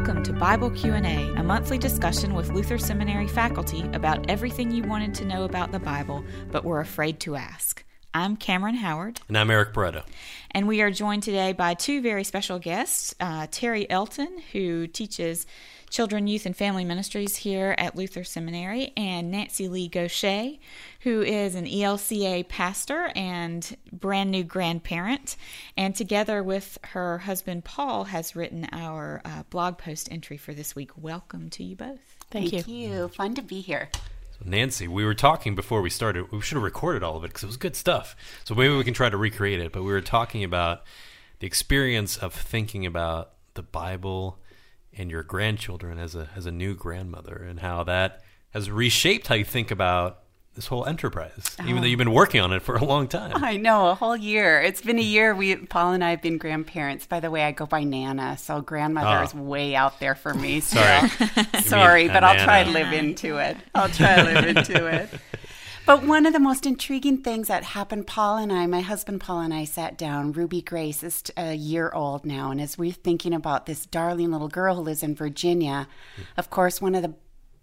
Welcome to Bible Q&A, a monthly discussion with Luther Seminary faculty about everything you wanted to know about the Bible but were afraid to ask. I'm Cameron Howard. And I'm Eric Barreto. And we are joined today by two very special guests uh, Terri Elton, who teaches Children, Youth, and Family Ministries here at Luther Seminary, and Nancy Lee Gaucher, who is an ELCA pastor and brand new grandparent. And together with her husband Paul, has written our uh, blog post entry for this week. Welcome to you both. Thank, you. Thank you. you. Fun to be here. Nancy, we were talking before we started. We should have recorded all of it because it was good stuff. So maybe we can try to recreate it. But we were talking about the experience of thinking about the Bible and your grandchildren as a as a new grandmother and how that has reshaped how you think about this whole enterprise, oh. even though oh. you've been working on it for a long time. I know, a whole year. It's been a year. We Paul and I have been grandparents. By the way, I go by Nana, so grandmother oh. is way out there for me. Sorry, sorry, but I'll try to live into it. I'll try to live into it. But one of the most intriguing things that happened, Paul and I, my husband Paul and I sat down. Ruby Grace is a year old now. And as we're thinking about this darling little girl who lives in Virginia, of course, one of the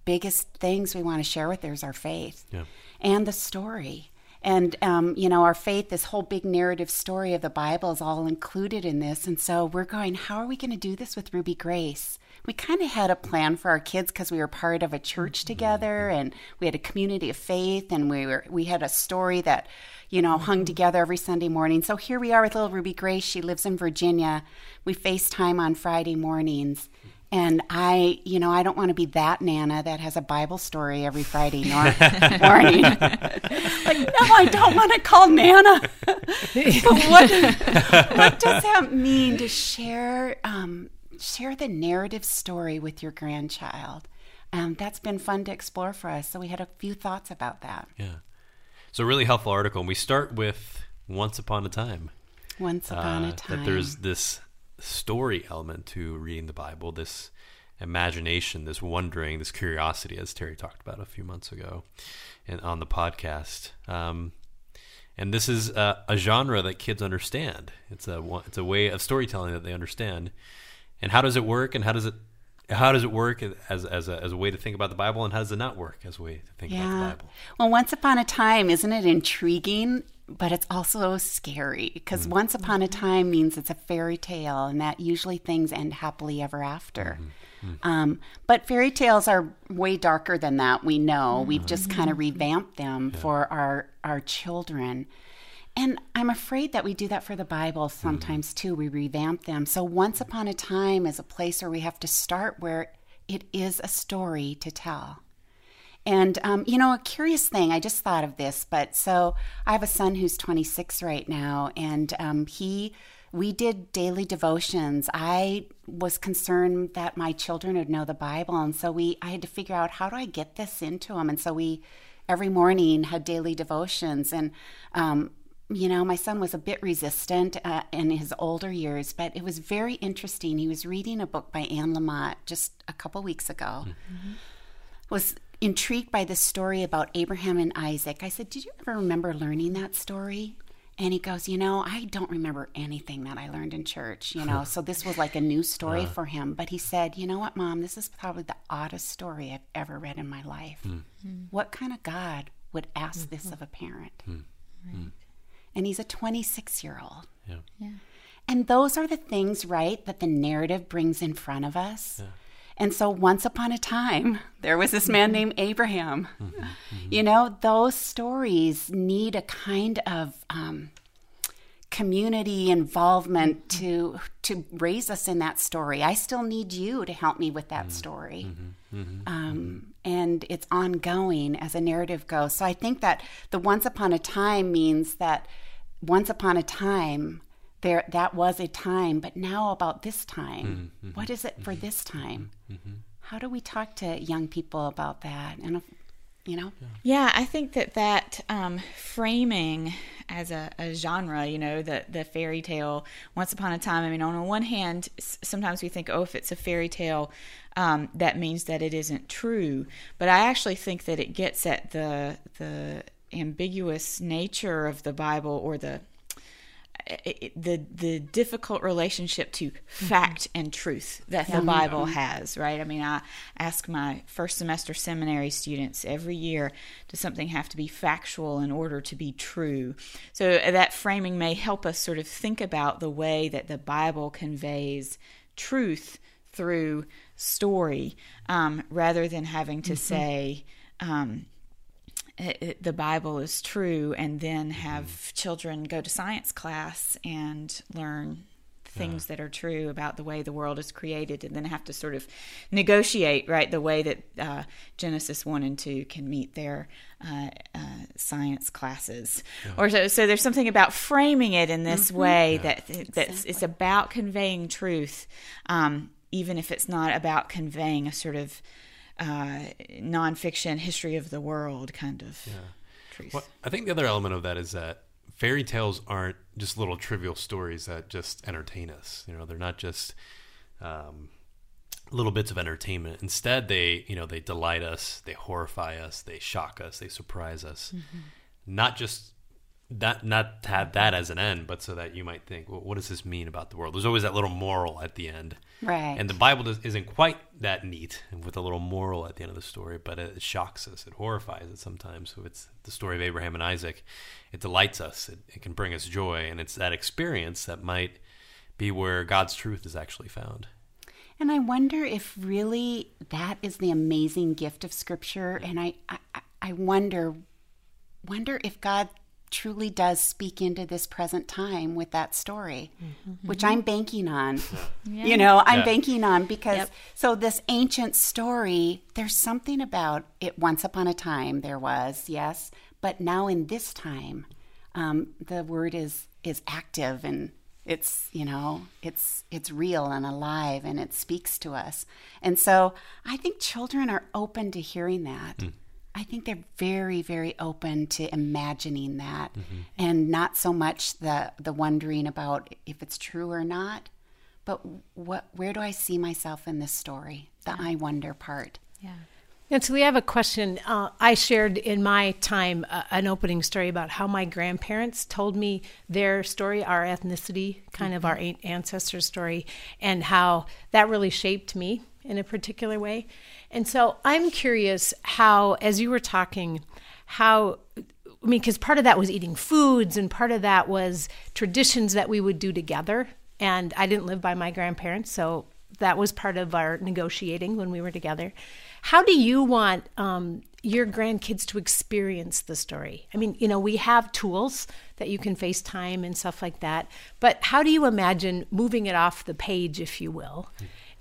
biggest things we want to share with her is our faith yeah. and the story. And, um, you know, our faith, this whole big narrative story of the Bible is all included in this. And so we're going, how are we going to do this with Ruby Grace? We kind of had a plan for our kids because we were part of a church mm-hmm. together and we had a community of faith and we were we had a story that you know hung mm-hmm. together every sunday morning so here we are with little ruby grace she lives in virginia we facetime on friday mornings and I, you know, I don't want to be that Nana that has a Bible story every Friday morning. like, no, I don't want to call Nana. but what, what does that mean to share um, share the narrative story with your grandchild. Um, that's been fun to explore for us. So we had a few thoughts about that. Yeah. So really helpful article. And we start with Once Upon a Time. Once Upon uh, a Time. That there's this story element to reading the Bible, this imagination, this wondering, this curiosity, as Terri talked about a few months ago and on the podcast. Um, and this is a, a, genre that kids understand. It's a it's a way of storytelling that they understand and how does it work and how does it how does it work as as a, as a way to think about the Bible and how does it not work as a way to think yeah. about the Bible? Well, once upon a time, isn't it intriguing? But it's also scary because mm-hmm. once upon a time means it's a fairy tale, and that usually things end happily ever after. Mm-hmm. Mm-hmm. Um, but fairy tales are way darker than that. We know we've just kind of mm-hmm. revamped them yeah. for our our children. And I'm afraid that we do that for the Bible sometimes too. We revamp them. So, once upon a time is a place where we have to start where it is a story to tell. And, um, you know, a curious thing, I just thought of this, but so I have a son who's 26 right now, and um, he, we did daily devotions. I was concerned that my children would know the Bible, and so we, I had to figure out how do I get this into them, and so we, every morning had daily devotions, and um, you know, my son was a bit resistant uh, in his older years, but it was very interesting. He was reading a book by Anne Lamott just a couple weeks ago. Mm-hmm. Was intrigued by this story about Abraham and Isaac. I said, "Did you ever remember learning that story?" And he goes, "You know, I don't remember anything that I learned in church, you know. so this was like a new story uh, for him, but he said, "You know what, mom? This is probably the oddest story I've ever read in my life. Mm-hmm. What kind of God would ask mm-hmm. this of a parent?" Mm-hmm. Right and he's a 26 year old. Yeah. yeah. And those are the things, right, that the narrative brings in front of us. Yeah. And so, once upon a time, there was this man named Abraham. Mm-hmm. Mm-hmm. You know, those stories need a kind of um, community involvement mm-hmm. to to raise us in that story. I still need you to help me with that mm-hmm. story. Mm-hmm. Um, and it's ongoing as a narrative goes. So I think that the once upon a time means that once upon a time there that was a time but now about this time mm-hmm. what is it for mm-hmm. this time mm-hmm. how do we talk to young people about that and you know yeah i think that that um, framing as a, a, genre you know the the fairy tale once upon a time i mean on the one hand sometimes we think oh if it's a fairy tale um, that means that it isn't true but i actually think that it gets at the the ambiguous nature of the Bible or the the the difficult relationship to fact and truth that the Bible has, right? I mean, I ask my first semester seminary students every year, does something have to be factual in order to be true? So uh, that framing may help us sort of think about the way that the Bible conveys truth through story, um, rather than having to say. Um, the Bible is true, and then have children go to science class and learn things that are true about the way the world is created, and then have to sort of negotiate, right, the way that uh, Genesis 1 and 2 can meet their uh, uh, science classes. Or so, so there's something about framing it in this way that that's it's about conveying truth, um, even if it's not about conveying a sort of uh, nonfiction history of the world kind of truth. Well, I think the other element of that is that fairy tales aren't just little trivial stories that just entertain us. You know, they're not just um, little bits of entertainment. Instead, they you know they delight us, they horrify us, they shock us, they surprise us. Not just that not to have that as an end, but so that you might think, well, what does this mean about the world? There's always that little moral at the end. Right. And the Bible does, isn't quite that neat with a little moral at the end of the story, but it, shocks us, it horrifies us sometimes. So it's the story of Abraham and Isaac. It delights us, it, it can bring us joy, and it's that experience that might be where God's truth is actually found. And I wonder if really that is the amazing gift of Scripture. And I, I, I wonder, wonder if God truly does speak into this present time with that story, which I'm banking on. You know, I'm Yeah. banking on because Yep. so this ancient story, there's something about it. Once upon a time, there was yes, but now in this time, um, the word is is active and it's you know it's it's real and alive and it speaks to us and so i think children are open to hearing that i think they're very very open to imagining that. And not so much the the wondering about if it's true or not but what where do i see myself in this story the i wonder part? Yeah. And so we have a question. Uh, I shared in my time uh, an opening story about how my grandparents told me their story, our ethnicity, kind of our ancestor story, and how that really shaped me in a particular way. And so I'm curious how, as you were talking, how I mean, because part of that was eating foods, and part of that was traditions that we would do together. And I didn't live by my grandparents, so that was part of our negotiating when we were together. How do you want um, your grandkids to experience the story? I mean, you know, we have tools that you can FaceTime and stuff like that, but how do you imagine moving it off the page, if you will?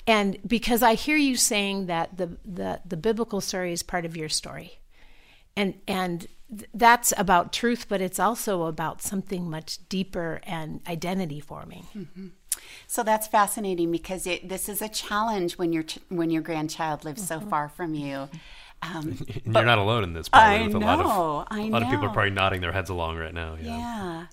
And because I hear you saying that the, the, the biblical story is part of your story and and that's about truth but it's also about something much deeper and identity forming So that's fascinating because it, this is a challenge when your ch- when your grandchild lives so far from you. Um, And you're not alone in this. Probably, I with a lot of know, I a lot of people are probably nodding their heads along right now. Yeah. yeah.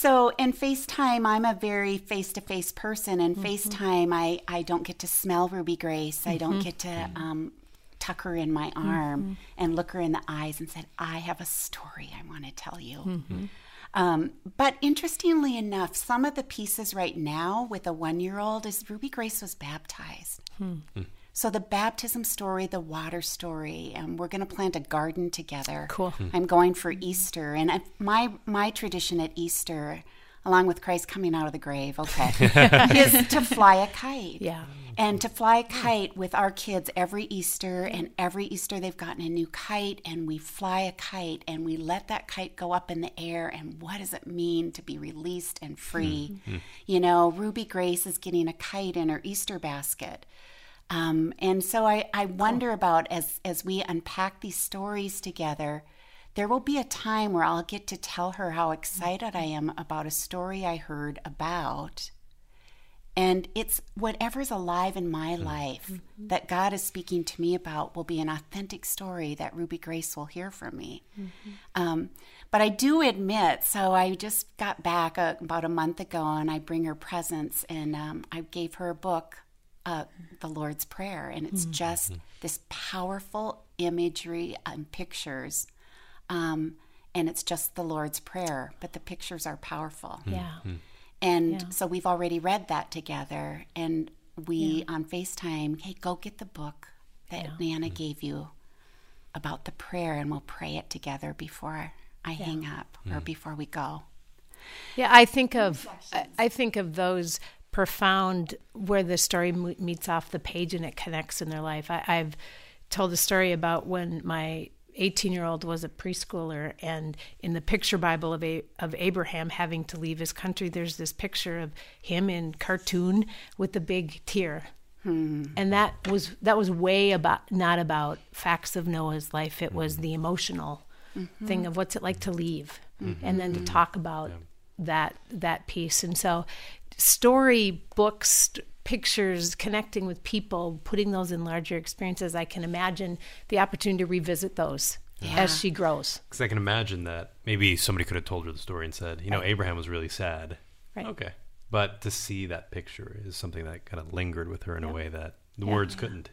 So in FaceTime, I'm a very face to face person. And mm-hmm. FaceTime, I, I don't get to smell Ruby Grace. I don't mm-hmm. get to mm-hmm. um, tuck her in my arm and look her in the eyes and said, I have a story I want to tell you. Um, but interestingly enough, some of the pieces right now with a one year old is Ruby Grace was baptized. Hmm. Hmm. So the baptism story, the water story, and we're going to plant a garden together. Cool. Hmm. I'm going for Easter, and I, my my tradition at Easter, along with Christ coming out of the grave, okay, is to fly a kite. Yeah. And to fly a kite with our kids every Easter, and every Easter they've gotten a new kite, and we fly a kite, and we let that kite go up in the air. And what does it mean to be released and free? Hmm. Hmm. You know, Ruby Grace is getting a kite in her Easter basket. Um, and so I, I wonder about as as we unpack these stories together, there will be a time where I'll get to tell her how excited I am about a story I heard about. And it's whatever's alive in my life that God is speaking to me about will be an authentic story that Ruby Grace will hear from me. Um, but I do admit, so I just got back uh about a month ago and I bring her presents and um, I gave her a book, uh, The Lord's Prayer. And it's hmm. just hmm. this powerful imagery and pictures. Um, and it's just the Lord's Prayer, but the pictures are powerful. Hmm. Yeah. And Yeah. so we've already read that together, and we on FaceTime, hey, go get the book that Nana gave you about the prayer, and we'll pray it together before I hang up or before we go. Yeah, I think of I- I think of those profound where the story meets off the page and it connects in their life. I, I've told a story about when my 18 year old was a preschooler, and in the picture Bible of a, of Abraham having to leave his country, there's this picture of him in cartoon with the big tear. Hmm. And that was that was way about not about facts of Noah's life. It was mm-hmm. the emotional mm-hmm. thing of what's it like to leave, mm-hmm. and then to talk about that that piece. And so, story books, pictures, connecting with people, putting those in larger experiences. I can imagine the opportunity to revisit those Yeah. as she grows. Because I can imagine that maybe somebody could have told her the story and said, you know, Abraham was really sad. Right. Okay. But to see that picture is something that kind of lingered with her in a way that the words couldn't.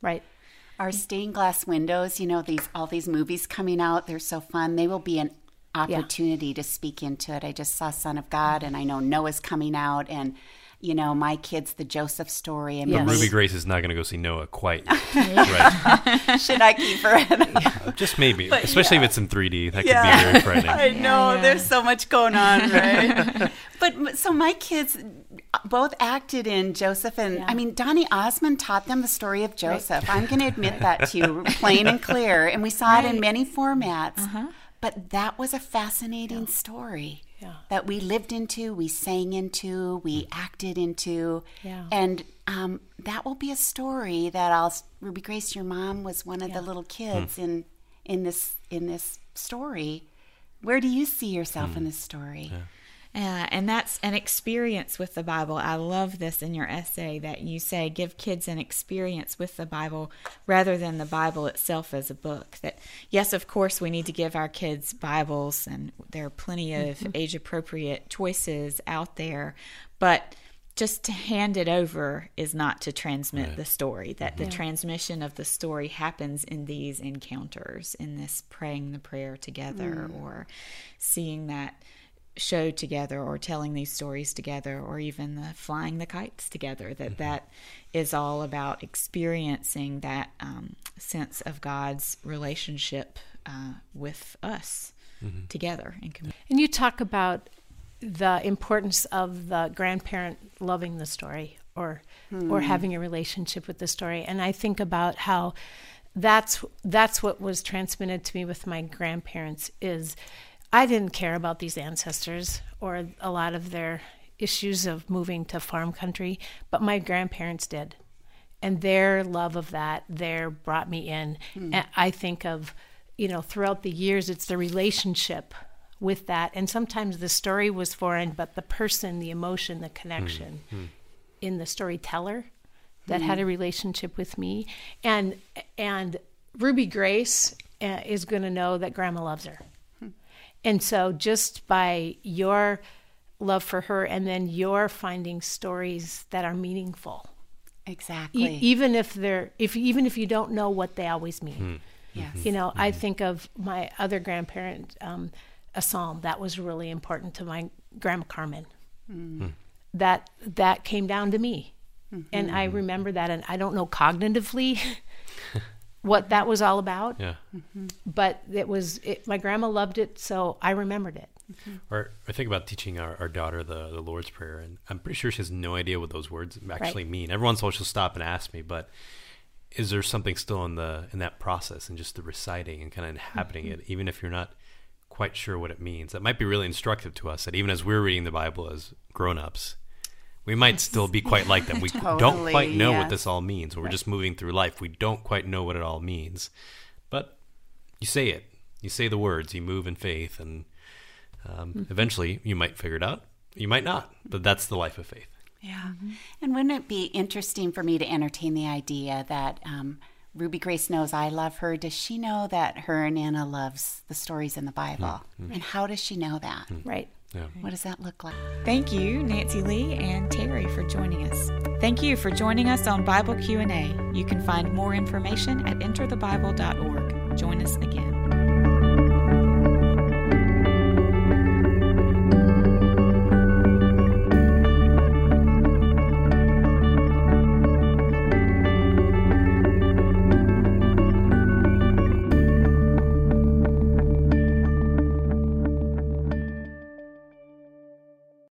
Right. Our stained glass windows, you know, these all these movies coming out, they're so fun. They will be an opportunity to speak into it. I just saw Son of God and I know Noah's coming out and you know, my kids the Joseph story and Yes. Ruby Grace is not going to go see Noah quite right. should I keep her? In? Just maybe, especially if it's in 3D. That could be very frightening. I know yeah. there's so much going on, right? but so my kids both acted in Joseph and Yeah. I mean Donny Osmond taught them the story of Joseph. I'm going to admit that to you, plain and clear, and we saw it in many formats. Uh-huh. But that was a fascinating story Yeah. that we lived into, we sang into, we mm. acted into, Yeah. and um, that will be a story that I'll. Ruby Grace, your mom was one of the little hmm. kids in in this in this story. Where do you see yourself in hmm. this story? Uh, and that's an experience with the Bible. I love this in your essay that you say give kids an experience with the Bible rather than the Bible itself as a book. That, yes, of course, we need to give our kids Bibles, and there are plenty of mm-hmm. age appropriate choices out there, but just to hand it over is not to transmit the story. That the mm-hmm. transmission of the story happens in these encounters, in this praying the prayer together, mm. or seeing that show together or telling these stories together or even the flying the kites together that that is all about experiencing that um, sense of god's relationship uh, with us together in community And you talk about the importance of the grandparent loving the story or or having a relationship with the story. And I think about how that's that's what was transmitted to me with my grandparents is I didn't care about these ancestors or a lot of their issues of moving to farm country, but my grandparents did. And their love of that there brought me in. Hmm. And I think of, you know, throughout the years it's the relationship with that. And sometimes the story was foreign, but the person, the emotion, the hmm. connection hmm. in the storyteller that had a relationship with me. And and Ruby Grace uh, is going to know that grandma loves her. And so just by your love for her and then your finding stories that are meaningful. Exactly. E- even if they're if even if you don't know what they always mean. Hmm. yes. You know, I hmm. think of my other grandparent, um, a psalm that was really important to my grandma Carmen. Hmm. That that came down to me, mm-hmm. and I remember that, and I don't know cognitively what that was all about, Yeah. Mm-hmm. but it was it, my grandma loved it, so I remembered it. Mm-hmm. Or I think about teaching our, our daughter the, the Lord's Prayer, and I'm pretty sure she has no idea what those words actually mean. Every once in a while she'll stop and ask me, but is there something still in the in that process and just the reciting and kind of inhabiting mm-hmm. it, even if you're not quite sure what it means? That might be really instructive to us. That even as we're reading the Bible as grown-ups, we might still be quite like them. We don't quite know what this all means. We're just moving through life. We don't quite know what it all means, but you say it. You say the words. You move in faith, and um, eventually you might figure it out. You might not, but that's the life of faith. Yeah. And wouldn't it be interesting for me to entertain the idea that um, Ruby Grace knows I love her? Does she know that her and Anna loves the stories in the Bible? And how does she know that? Right. Yeah. What does that look like? Thank you, Nancy Lee and For joining us. Thank you for joining us on Bible Q&A. You can find more information at enterthebible.org. Join us again.